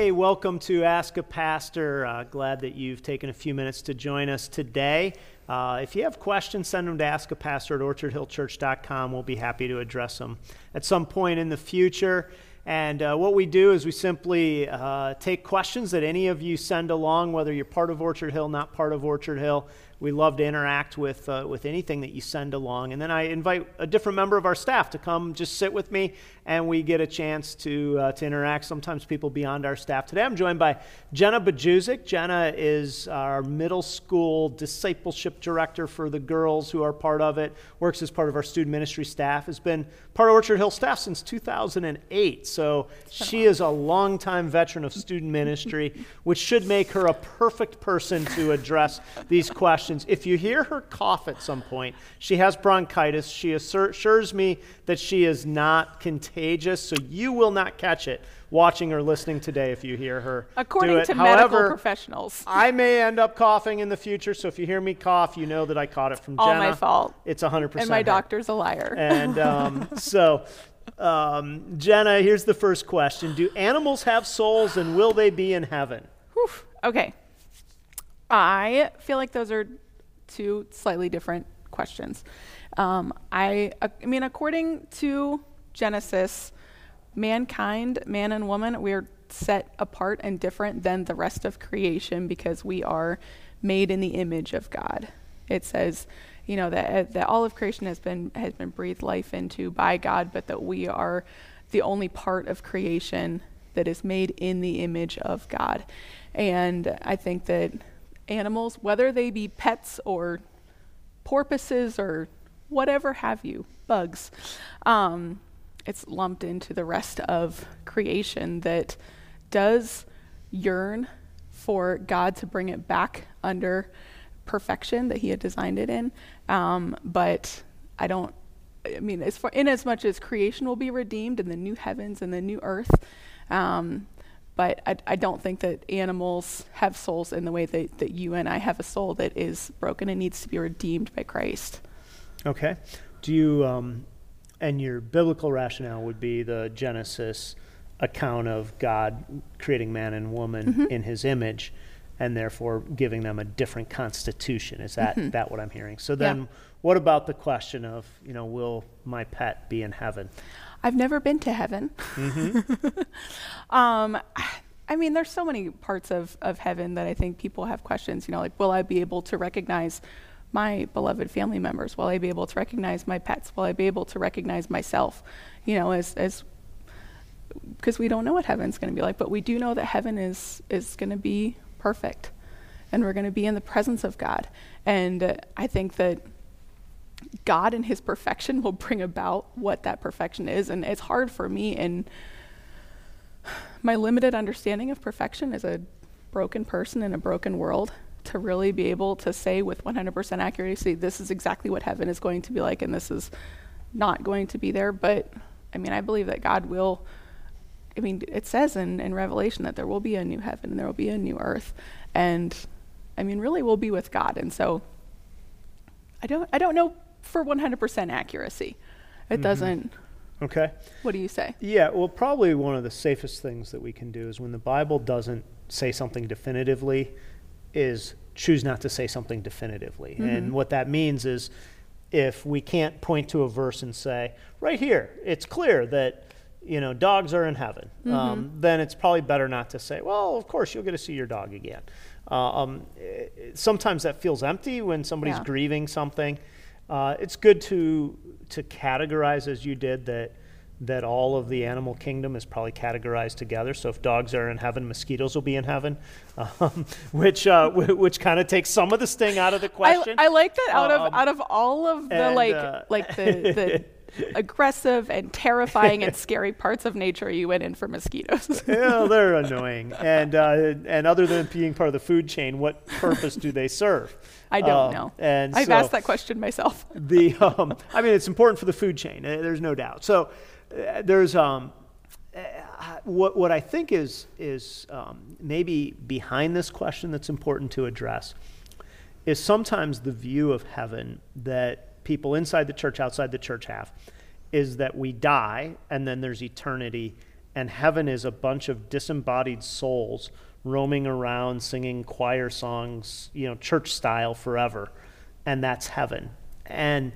Hey, welcome to Ask a Pastor. Uh, glad that you've taken a few minutes to join us today. Uh, if you have questions, send them to askapastor at orchardhillchurch.com. We'll be happy to address them at some point in the future. And uh, what we do is we simply uh, take questions that any of you send along, whether you're part of Orchard Hill, not part of Orchard Hill. We love to interact with, uh, with anything that you send along. And then I invite a different member of our staff to come just sit with me, and we get a chance to, uh, to interact. Sometimes people beyond our staff. Today I'm joined by Jenna Bajuszik. Jenna is our middle school discipleship director for the girls who are part of it, works as part of our student ministry staff, has been part of Orchard Hill staff since 2008. So she is a longtime veteran of student ministry, which should make her a perfect person to address these questions questions. If you hear her cough at some point, she has bronchitis. She assures me that she is not contagious, so you will not catch it watching or listening today if you hear her. According to However, medical professionals. I may end up coughing in the future, so if you hear me cough, you know that I caught it from Jenna. All Jenna. my fault. It's 100% And my her. doctor's a liar. And um, so, um, Jenna, here's the first question Do animals have souls and will they be in heaven? Whew. Okay. I feel like those are two slightly different questions. Um, I, I mean, according to Genesis, mankind, man and woman, we are set apart and different than the rest of creation because we are made in the image of God. It says, you know, that, that all of creation has been has been breathed life into by God, but that we are the only part of creation that is made in the image of God. And I think that animals, whether they be pets or porpoises or whatever have you, bugs. Um, it's lumped into the rest of creation that does yearn for God to bring it back under perfection that He had designed it in. Um, but I don't. I mean, as far in as much as creation will be redeemed in the new heavens and the new earth, um, but I, I, don't think that animals have souls in the way that, that you and I have a soul that is broken and needs to be redeemed by Christ. Okay. Do you, um, and your biblical rationale would be the Genesis account of God creating man and woman mm-hmm. in his image and therefore giving them a different constitution. Is that, mm-hmm. that what I'm hearing? So then, yeah. what about the question of, you know, will my pet be in heaven? I've never been to heaven. Mm-hmm. um, I mean, there's so many parts of, of heaven that I think people have questions. You know, like, will I be able to recognize my beloved family members? Will I be able to recognize my pets? Will I be able to recognize myself? You know, as as because we don't know what heaven's going to be like, but we do know that heaven is is going to be perfect, and we're going to be in the presence of God. And uh, I think that God and his perfection will bring about what that perfection is. And it's hard for me in my limited understanding of perfection as a broken person in a broken world to really be able to say with 100% accuracy, this is exactly what heaven is going to be like and this is not going to be there. But I mean, I believe that God will. I mean, it says in, in Revelation that there will be a new heaven and there will be a new earth. And I mean, really, we'll be with God. And so I don't, I don't know for 100% accuracy. It mm-hmm. doesn't. Okay. What do you say? Yeah, well, probably one of the safest things that we can do is when the Bible doesn't say something definitively, is choose not to say something definitively. Mm-hmm. And what that means is if we can't point to a verse and say, right here, it's clear that you know dogs are in heaven, mm-hmm. um, then it's probably better not to say, well, of course you'll get to see your dog again. Uh, um, it, sometimes that feels empty when somebody's yeah. grieving something. Uh, it's good to to categorize as you did that that all of the animal kingdom is probably categorized together. So if dogs are in heaven, mosquitoes will be in heaven, um, which uh, which kind of takes some of the sting out of the question. I, I like that out um, of out of all of the like uh, like the, the aggressive and terrifying and scary parts of nature, you went in for mosquitoes. yeah, they're annoying. And uh, and other than being part of the food chain, what purpose do they serve? I don't um, know. And I've so asked that question myself. the um, I mean, it's important for the food chain. Uh, there's no doubt. So uh, there's um, uh, what what I think is is um, maybe behind this question that's important to address is sometimes the view of heaven that people inside the church, outside the church have, is that we die and then there's eternity and heaven is a bunch of disembodied souls roaming around singing choir songs, you know, church style forever. And that's heaven. And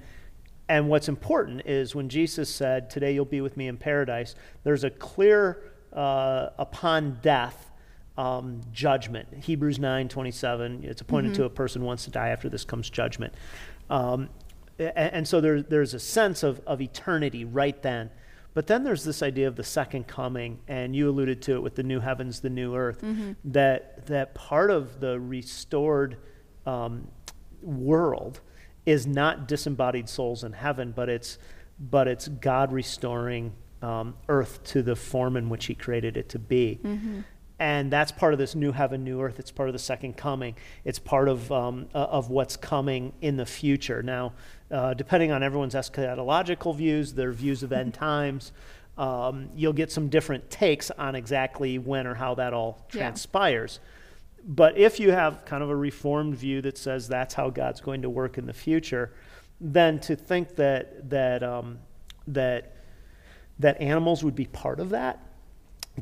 and what's important is when Jesus said, Today you'll be with me in paradise, there's a clear uh, upon death um, judgment. Hebrews 9 27, it's appointed mm-hmm. to a person once to die, after this comes judgment. Um, and, and, so there, there's a sense of, of eternity right then. But then there's this idea of the second coming, and you alluded to it with the new heavens, the new earth, mm-hmm. that, that part of the restored um, world is not disembodied souls in heaven, but it's, but it's God restoring um, earth to the form in which He created it to be. Mm-hmm. And that's part of this new heaven, new earth. It's part of the second coming. It's part of, um, uh, of what's coming in the future. Now, uh, depending on everyone's eschatological views, their views of end times, um, you'll get some different takes on exactly when or how that all transpires. Yeah. But if you have kind of a reformed view that says that's how God's going to work in the future, then to think that that um, that that animals would be part of that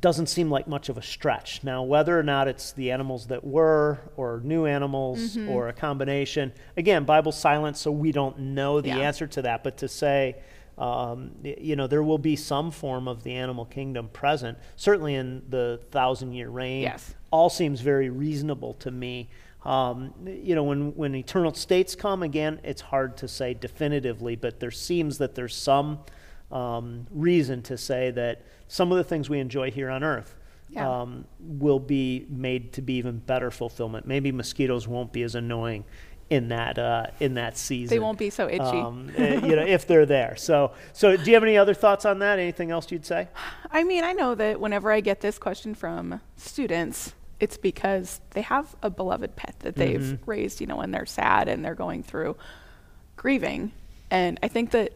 doesn't seem like much of a stretch. Now, whether or not it's the animals that were, or new animals, mm-hmm. or a combination, again, Bible silent, so we don't know the yeah. answer to that. But to say, um, you know, there will be some form of the animal kingdom present, certainly in the thousand year reign, yes. all seems very reasonable to me. Um, you know, when, when eternal states come, again, it's hard to say definitively, but there seems that there's some um, reason to say that some of the things we enjoy here on earth yeah. um, will be made to be even better fulfillment. Maybe mosquitoes won't be as annoying in that uh, in that season. They won't be so itchy, um, eh, you know, if they're there. So, so do you have any other thoughts on that? Anything else you'd say? I mean, I know that whenever I get this question from students, it's because they have a beloved pet that they've mm-hmm. raised, you know, when they're sad and they're going through grieving. And I think that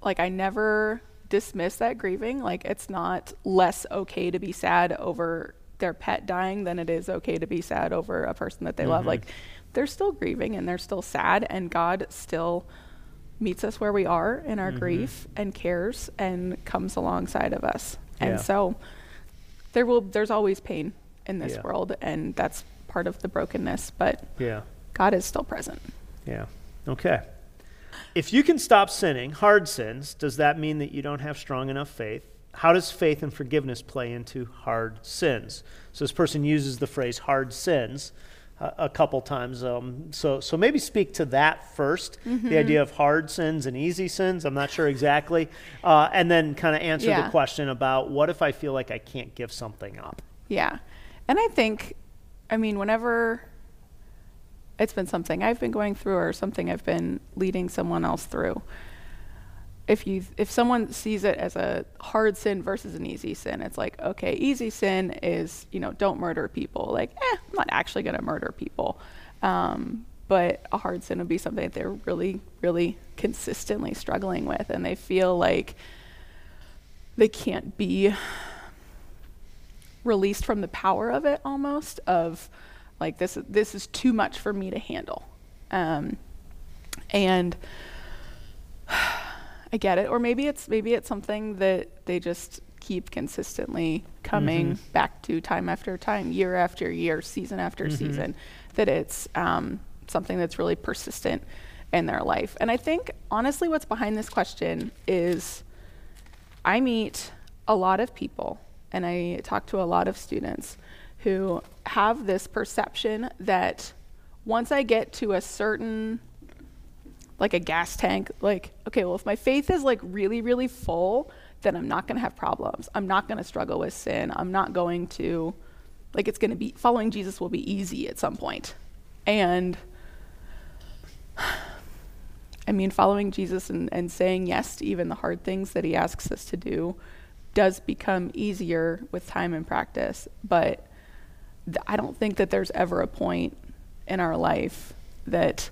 like I never dismiss that grieving. Like it's not less okay to be sad over their pet dying than it is okay to be sad over a person that they mm-hmm. love. Like they're still grieving and they're still sad and God still meets us where we are in our mm-hmm. grief and cares and comes alongside of us. And so there will there's always pain in this yeah. world and that's part of the brokenness, but yeah. God is still present. Yeah. Okay. If you can stop sinning, hard sins, does that mean that you don't have strong enough faith? How does faith and forgiveness play into hard sins? So this person uses the phrase hard sins uh, a couple times. Um, so, so maybe speak to that 1st mm-hmm. the idea of hard sins and easy sins. I'm not sure exactly. Uh, and then kind of answer yeah. the question about what if I feel like I can't give something up? Yeah. And I think, I mean, whenever it's been something I've been going through or something I've been leading someone else through. If you if someone sees it as a hard sin versus an easy sin, it's like, okay, easy sin is, you know, don't murder people. Like, eh, I'm not actually going to murder people. Um, but a hard sin would be something that they're really, really consistently struggling with, and they feel like they can't be released from the power of it almost of like this, this is too much for me to handle. Um, and I get it. Or maybe it's maybe it's something that they just keep consistently coming mm-hmm. back to time after time, year after year, season after mm-hmm. season. That it's um, something that's really persistent in their life. And I think honestly, what's behind this question is I meet a lot of people and I talk to a lot of students who have this perception that once I get to a certain like a gas tank, like, okay, well, if my faith is like really, really full, then I'm not going to have problems. I'm not going to struggle with sin. I'm not going to, like, it's going to be, following Jesus will be easy at some point. And, I mean, following Jesus and, and saying yes to even the hard things that he asks us to do does become easier with time and practice. But I don't think that there's ever a point in our life that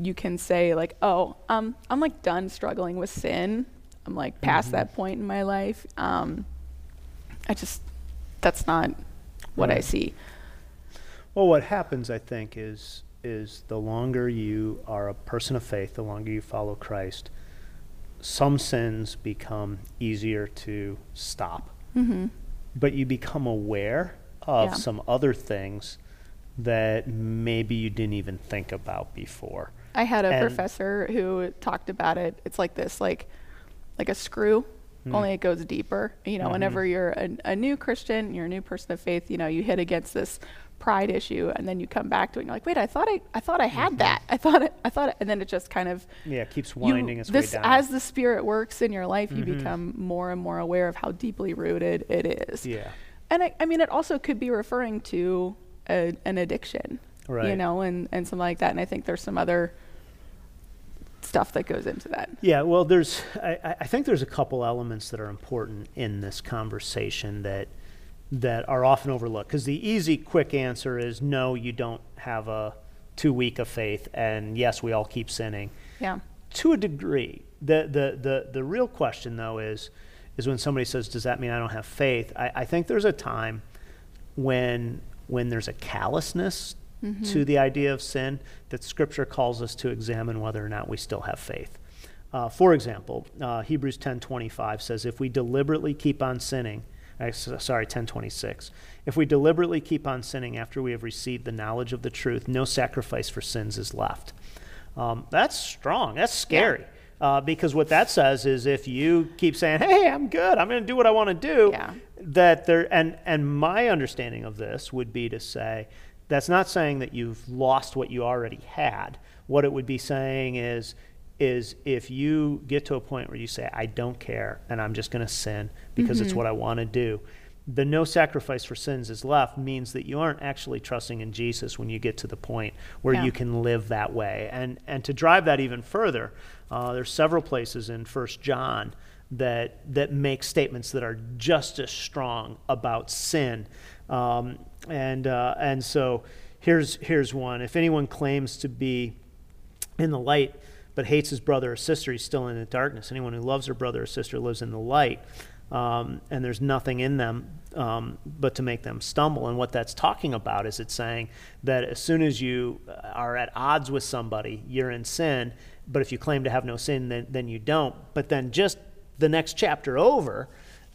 you can say like, oh, um, I'm like done struggling with sin. I'm like past mm-hmm. that point in my life. Um, I just that's not what right. I see. Well, what happens, I think, is is the longer you are a person of faith, the longer you follow Christ, some sins become easier to stop, Mm-hmm. But you become aware of Yeah. some other things that maybe you didn't even think about before. I had a And- professor who talked about it. It's like this, like like a screw, Hmm. only it goes deeper. You know, Mhm. whenever you're a, a new Christian, you're a new person of faith. You know, you hit against this pride issue, and then you come back to it. and You're like, wait, I thought I, I thought I had Mm-hmm. that. I thought it, I thought it, and then it just kind of Yeah, it keeps you- winding its this way down. as the Spirit works in your life, you Mhm. become more and more aware of how deeply rooted it is. yeah, And I, I mean, it also could be referring to a, an addiction, right you know, and, and something like that. And I think there's some other stuff that goes into that. Yeah, well, there's. I- I think there's a couple elements that are important in this conversation that that are often overlooked. Because the easy, quick answer is no, you don't have a too weak of faith, and yes, we all keep sinning Yeah. to a degree. The the the the real question though is is when somebody says, "Does that mean I don't have faith?" I, I think there's a time when when there's a callousness to the idea of sin that Scripture calls us to examine whether or not we still have faith. Uh, for example, uh, Hebrews 10:25 says, "If we deliberately keep on sinning." Sorry, 1026. If we deliberately keep on sinning after we have received the knowledge of the truth, no sacrifice for sins is left. Um, that's strong. That's scary. Uh, because what that says is if you keep saying, "Hey, I'm good. I'm going to do what I want to do," Yeah. that there and and my understanding of this would be to say that's not saying that you've lost what you already had. What it would be saying is is if you get to a point where you say, "I don't care, and I'm just going to sin because it's what I want to do." The no sacrifice for sins is left means that you aren't actually trusting in Jesus when you get to the point where Yeah. you can live that way. And and to drive that even further, uh, there's several places in First John that that make statements that are just as strong about sin. Um, and uh, and so here's here's one. If anyone claims to be in the light but hates his brother or sister, he's still in the darkness. Anyone who loves their brother or sister lives in the light. Um, and there's nothing in them um, but to make them stumble. And what that's talking about is it's saying that as soon as you are at odds with somebody, you're in sin. But if you claim to have no sin, then, then you don't. But then just the next chapter over,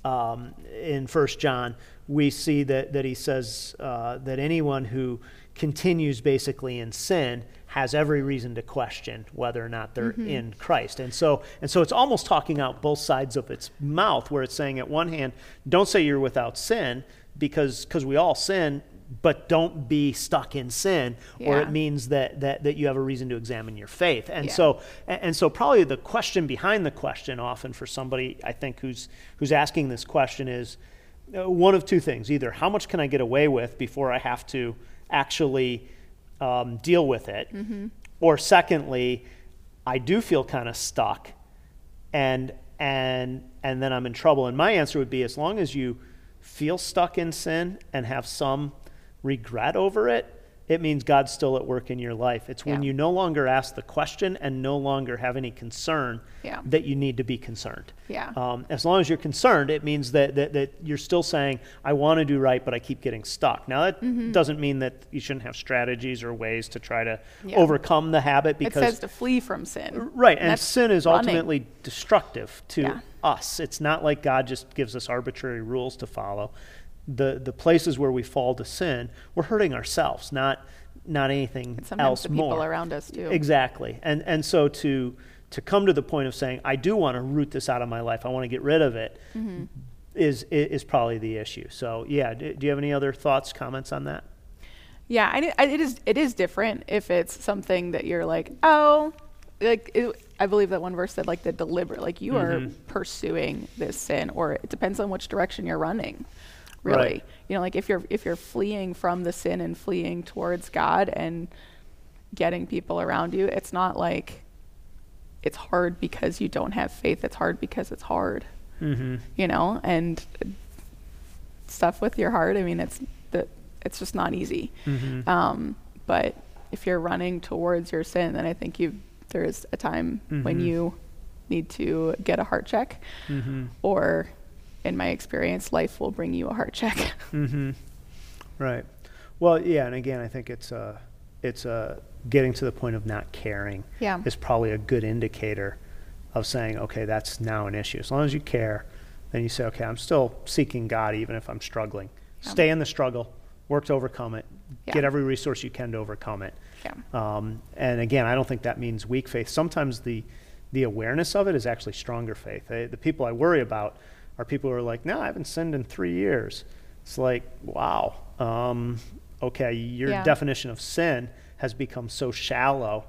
um, in First John, we see that, that he says uh, that anyone who continues basically in sin has every reason to question whether or not they're in Christ. And so and so it's almost talking out both sides of its mouth where it's saying at one hand, don't say you're without sin because because we all sin, but don't be stuck in sin or it means that, that that you have a reason to examine your faith. And Yeah. so and, and so probably the question behind the question often for somebody I think who's who's asking this question is uh, one of two things either how much can i get away with before i have to actually um, deal with it. Or secondly i do feel kind of stuck and and and then i'm in trouble. And my answer would be as long as you feel stuck in sin and have some regret over it it means god's still at work in your life it's when Yeah. you no longer ask the question and no longer have any concern Yeah. that you need to be concerned Yeah. um, as long as you're concerned, it means that, that, that you're still saying, I want to do right, but I keep getting stuck. Now, that Mm-hmm. doesn't mean that you shouldn't have strategies or ways to try to Yeah. overcome the habit because. It says to flee from sin. Right, and That's sin is running. ultimately destructive to us. It's not like God just gives us arbitrary rules to follow. The the places where we fall to sin, we're hurting ourselves, not not anything And sometimes else the people more. around us too. Exactly, and and so to to come to the point of saying I do want to root this out of my life, I want to get rid of it, Mm-hmm. is is probably the issue. So yeah, do, do you have any other thoughts, comments on that? Yeah, I, it is. It is different if it's something that you're like, oh, like it, I believe that one verse said like the deliberate, like you are Mm-hmm. pursuing this sin, or it depends on which direction you're running. Really, Right. you know, like if you're if you're fleeing from the sin and fleeing towards God and getting people around you, it's not like it's hard because you don't have faith. It's hard because it's hard. Mm-hmm. you know, and stuff with your heart. I mean, it's the it's just not easy. Mhm. Um, but if you're running towards your sin, then I think you there is a time when Mhm. you need to get a heart check, Mm-hmm. or in my experience, life will bring you a heart check. Mm-hmm. Right. Well, yeah, and again, I think it's uh, it's uh, getting to the point of not caring Yeah. is probably a good indicator of saying, okay, that's now an issue. As long as you care, then you say, okay, I'm still seeking God even if I'm struggling. Yeah. Stay in the struggle, work to overcome it, Yeah. get every resource you can to overcome it. Yeah. Um, and again, I don't think that means weak faith. Sometimes the the awareness of it is actually stronger faith. The people I worry about are people who are like, "No, I haven't sinned in three years." It's like, wow, um, okay, your Yeah. definition of sin has become so shallow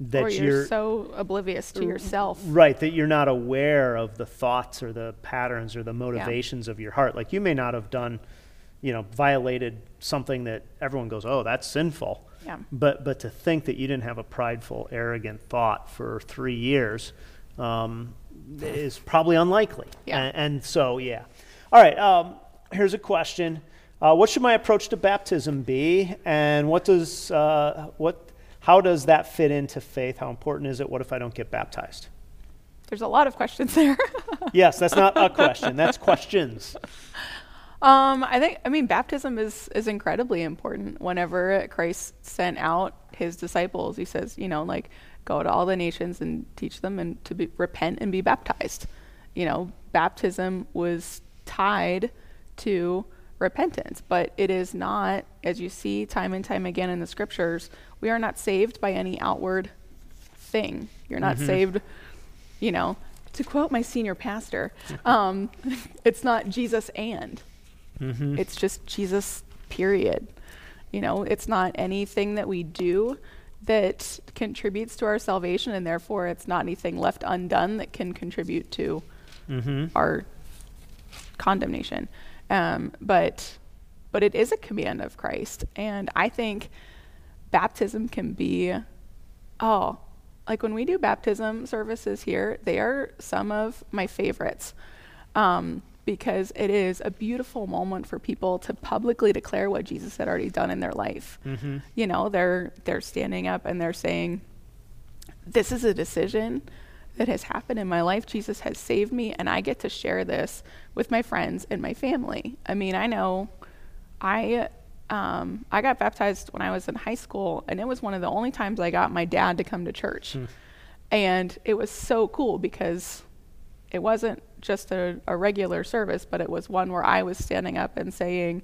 that or you're, so oblivious to yourself. Right, that you're not aware of the thoughts or the patterns or the motivations of your heart. Like you may not have done, you know, violated something that everyone goes, "Oh, that's sinful." Yeah. But but to think that you didn't have a prideful, arrogant thought for three years um, is probably unlikely. Yeah. And, and so yeah. All right. Um, here's a question. Uh, what should my approach to baptism be, and what does uh, what how does that fit into faith? How important is it? What if I don't get baptized? There's a lot of questions there. Yes, that's not a question. That's questions. Um, I think I mean baptism is is incredibly important. Whenever Christ sent out his disciples, he says, you know, like go to all the nations and teach them and to be, repent and be baptized. You know, baptism was tied to repentance, but it is not, as you see time and time again in the scriptures, we are not saved by any outward thing. You're not saved, you know, to quote my senior pastor, um, it's not Jesus and. It's just Jesus, period. You know, it's not anything that we do that contributes to our salvation, and therefore it's not anything left undone that can contribute to our condemnation. Um, but but it is a command of Christ, and I think baptism can be oh like when we do baptism services here, they are some of my favorites um, because it is a beautiful moment for people to publicly declare what Jesus had already done in their life. You know, they're they're standing up and they're saying, "This is a decision that has happened in my life. Jesus has saved me, and I get to share this with my friends and my family." I mean, I know I um, I got baptized when I was in high school, and it was one of the only times I got my dad to come to church. And it was so cool because it wasn't just a, a regular service, but it was one where I was standing up and saying,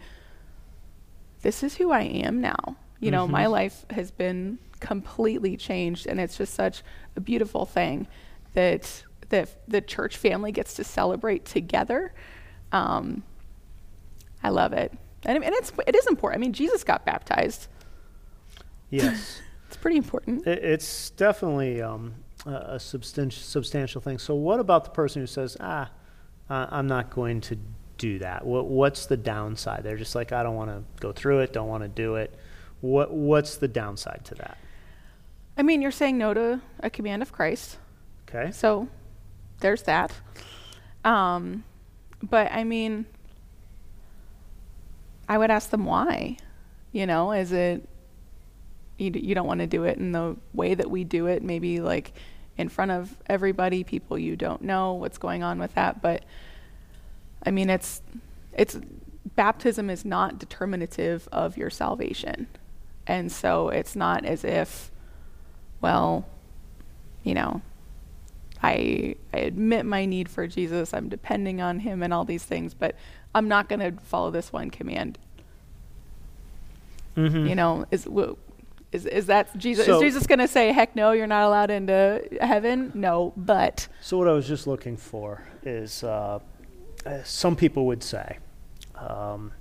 This is who I am now. You know, my life has been completely changed, and it's just such a beautiful thing that that the church family gets to celebrate together. Um, I love it, and, and it's it is important. I mean, Jesus got baptized. Yes. It's pretty important. It, it's definitely um, a, substantial, substantial thing. So, what about the person who says, ah, uh, I'm not going to do that? What, what's the downside? They're just like, I don't want to go through it, don't want to do it. What, what's the downside to that? I mean, you're saying no to a command of Christ. Okay. So there's that. Um, but I mean, I would ask them why. You know, is it you, d- you don't want to do it in the way that we do it, maybe like in front of everybody, people you don't know what's going on with that. But I mean, it's it's baptism is not determinative of your salvation, and so it's not as if, well, you know, I I admit my need for Jesus. I'm depending on Him and all these things, but I'm not going to follow this one command. Mm-hmm. You know, is w- is is that Jesus? So- is Jesus going to say, "Heck no, you're not allowed into heaven"? No, but So what I was just looking for is uh, uh, some people would say, um,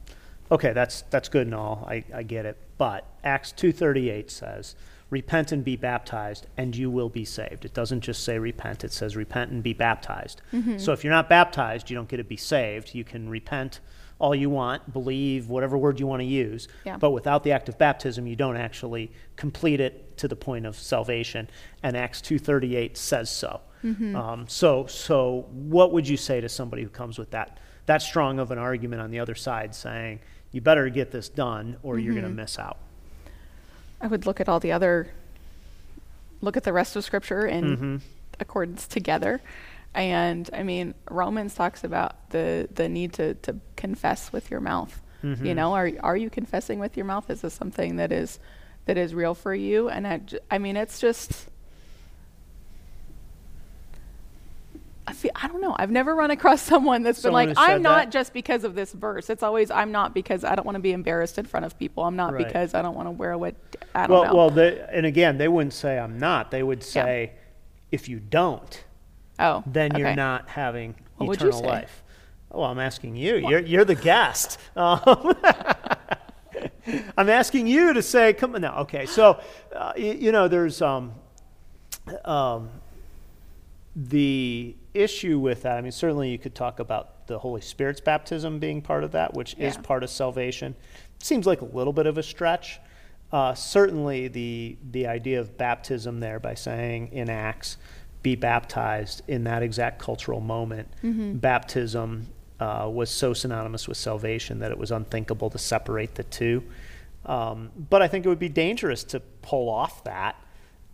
okay, that's that's good and all, I, I get it, but Acts two thirty eight says, repent and be baptized, and you will be saved. It doesn't just say repent; it says repent and be baptized. Mm-hmm. So if you're not baptized, you don't get to be saved. You can repent all you want, believe whatever word you want to use, Yeah. but without the act of baptism, you don't actually complete it to the point of salvation. And Acts two thirty eight says so. Mm-hmm. Um, so, so what would you say to somebody who comes with that that strong of an argument on the other side, saying you better get this done or you're going to mm-hmm. miss out? I would look at all the other, look at the rest of Scripture in Mm-hmm. accordance together. And I mean, Romans talks about the the need to to confess with your mouth. Mm-hmm. You know, are are you confessing with your mouth? Is this something that is that is real for you? And I, I mean, it's just I, don't know. I've never run across someone that's Someone been like, I'm not that? just because of this verse. It's always, I'm not because I don't want to be embarrassed in front of people. I'm not Right. because I don't want to wear what, I don't Well, know. well, they, and again, they wouldn't say I'm not. They would Yeah. say, if you don't, oh, then you're not having What eternal life. Well, I'm asking you. You're, you're the guest. Um, I'm asking you to say, come on now. Okay, so, uh, you, you know, there's um, um, the issue with that. I mean, certainly you could talk about the Holy Spirit's baptism being part of that, which is part of salvation. Seems like a little bit of a stretch. Uh, certainly, the the idea of baptism there by saying in Acts, "Be baptized" in that exact cultural moment, baptism uh, was so synonymous with salvation that it was unthinkable to separate the two. Um, but I think it would be dangerous to pull off that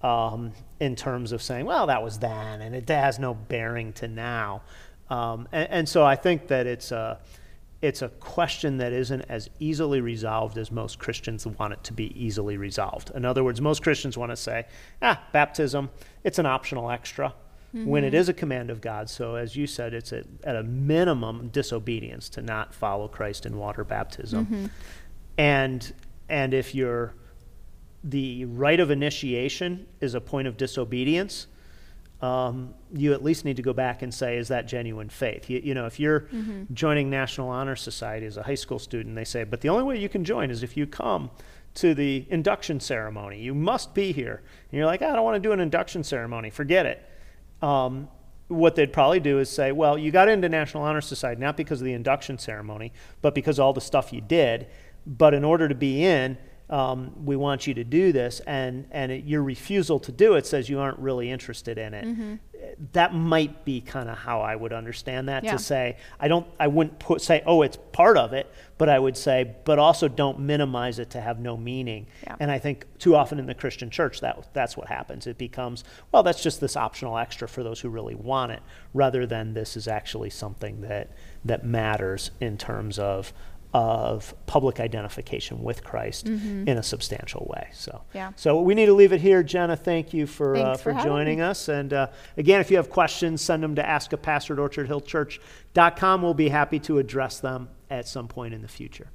um, in terms of saying, well, that was then, and it has no bearing to now. Um, and, and so I think that it's a, it's a question that isn't as easily resolved as most Christians want it to be easily resolved. In other words, most Christians want to say, ah, baptism, it's an optional extra. When it is a command of God, so as you said, it's a, at a minimum disobedience to not follow Christ in water baptism, and and if you're the rite of initiation is a point of disobedience, um, you at least need to go back and say, is that genuine faith? You, you know, if you're joining National Honor Society as a high school student, they say, but the only way you can join is if you come to the induction ceremony. You must be here. And you're like, I don't want to do an induction ceremony. Forget it. Um, what they'd probably do is say, well, you got into National Honor Society not because of the induction ceremony, but because of all the stuff you did. But in order to be in, um, we want you to do this, and and it, your refusal to do it says you aren't really interested in it. That might be kind of how I would understand that Yeah. to say I don't I wouldn't put say oh it's part of it, but I would say but also don't minimize it to have no meaning. Yeah. And I think too often in the Christian church that that's what happens. It becomes well that's just this optional extra for those who really want it, rather than this is actually something that that matters in terms of of public identification with Christ in a substantial way. So, Mm-hmm. Yeah. so we need to leave it here. Jenna, thank you for uh, for, for joining me. us. And uh, again, if you have questions, send them to askapastor at orchardhillchurch.com. We'll be happy to address them at some point in the future.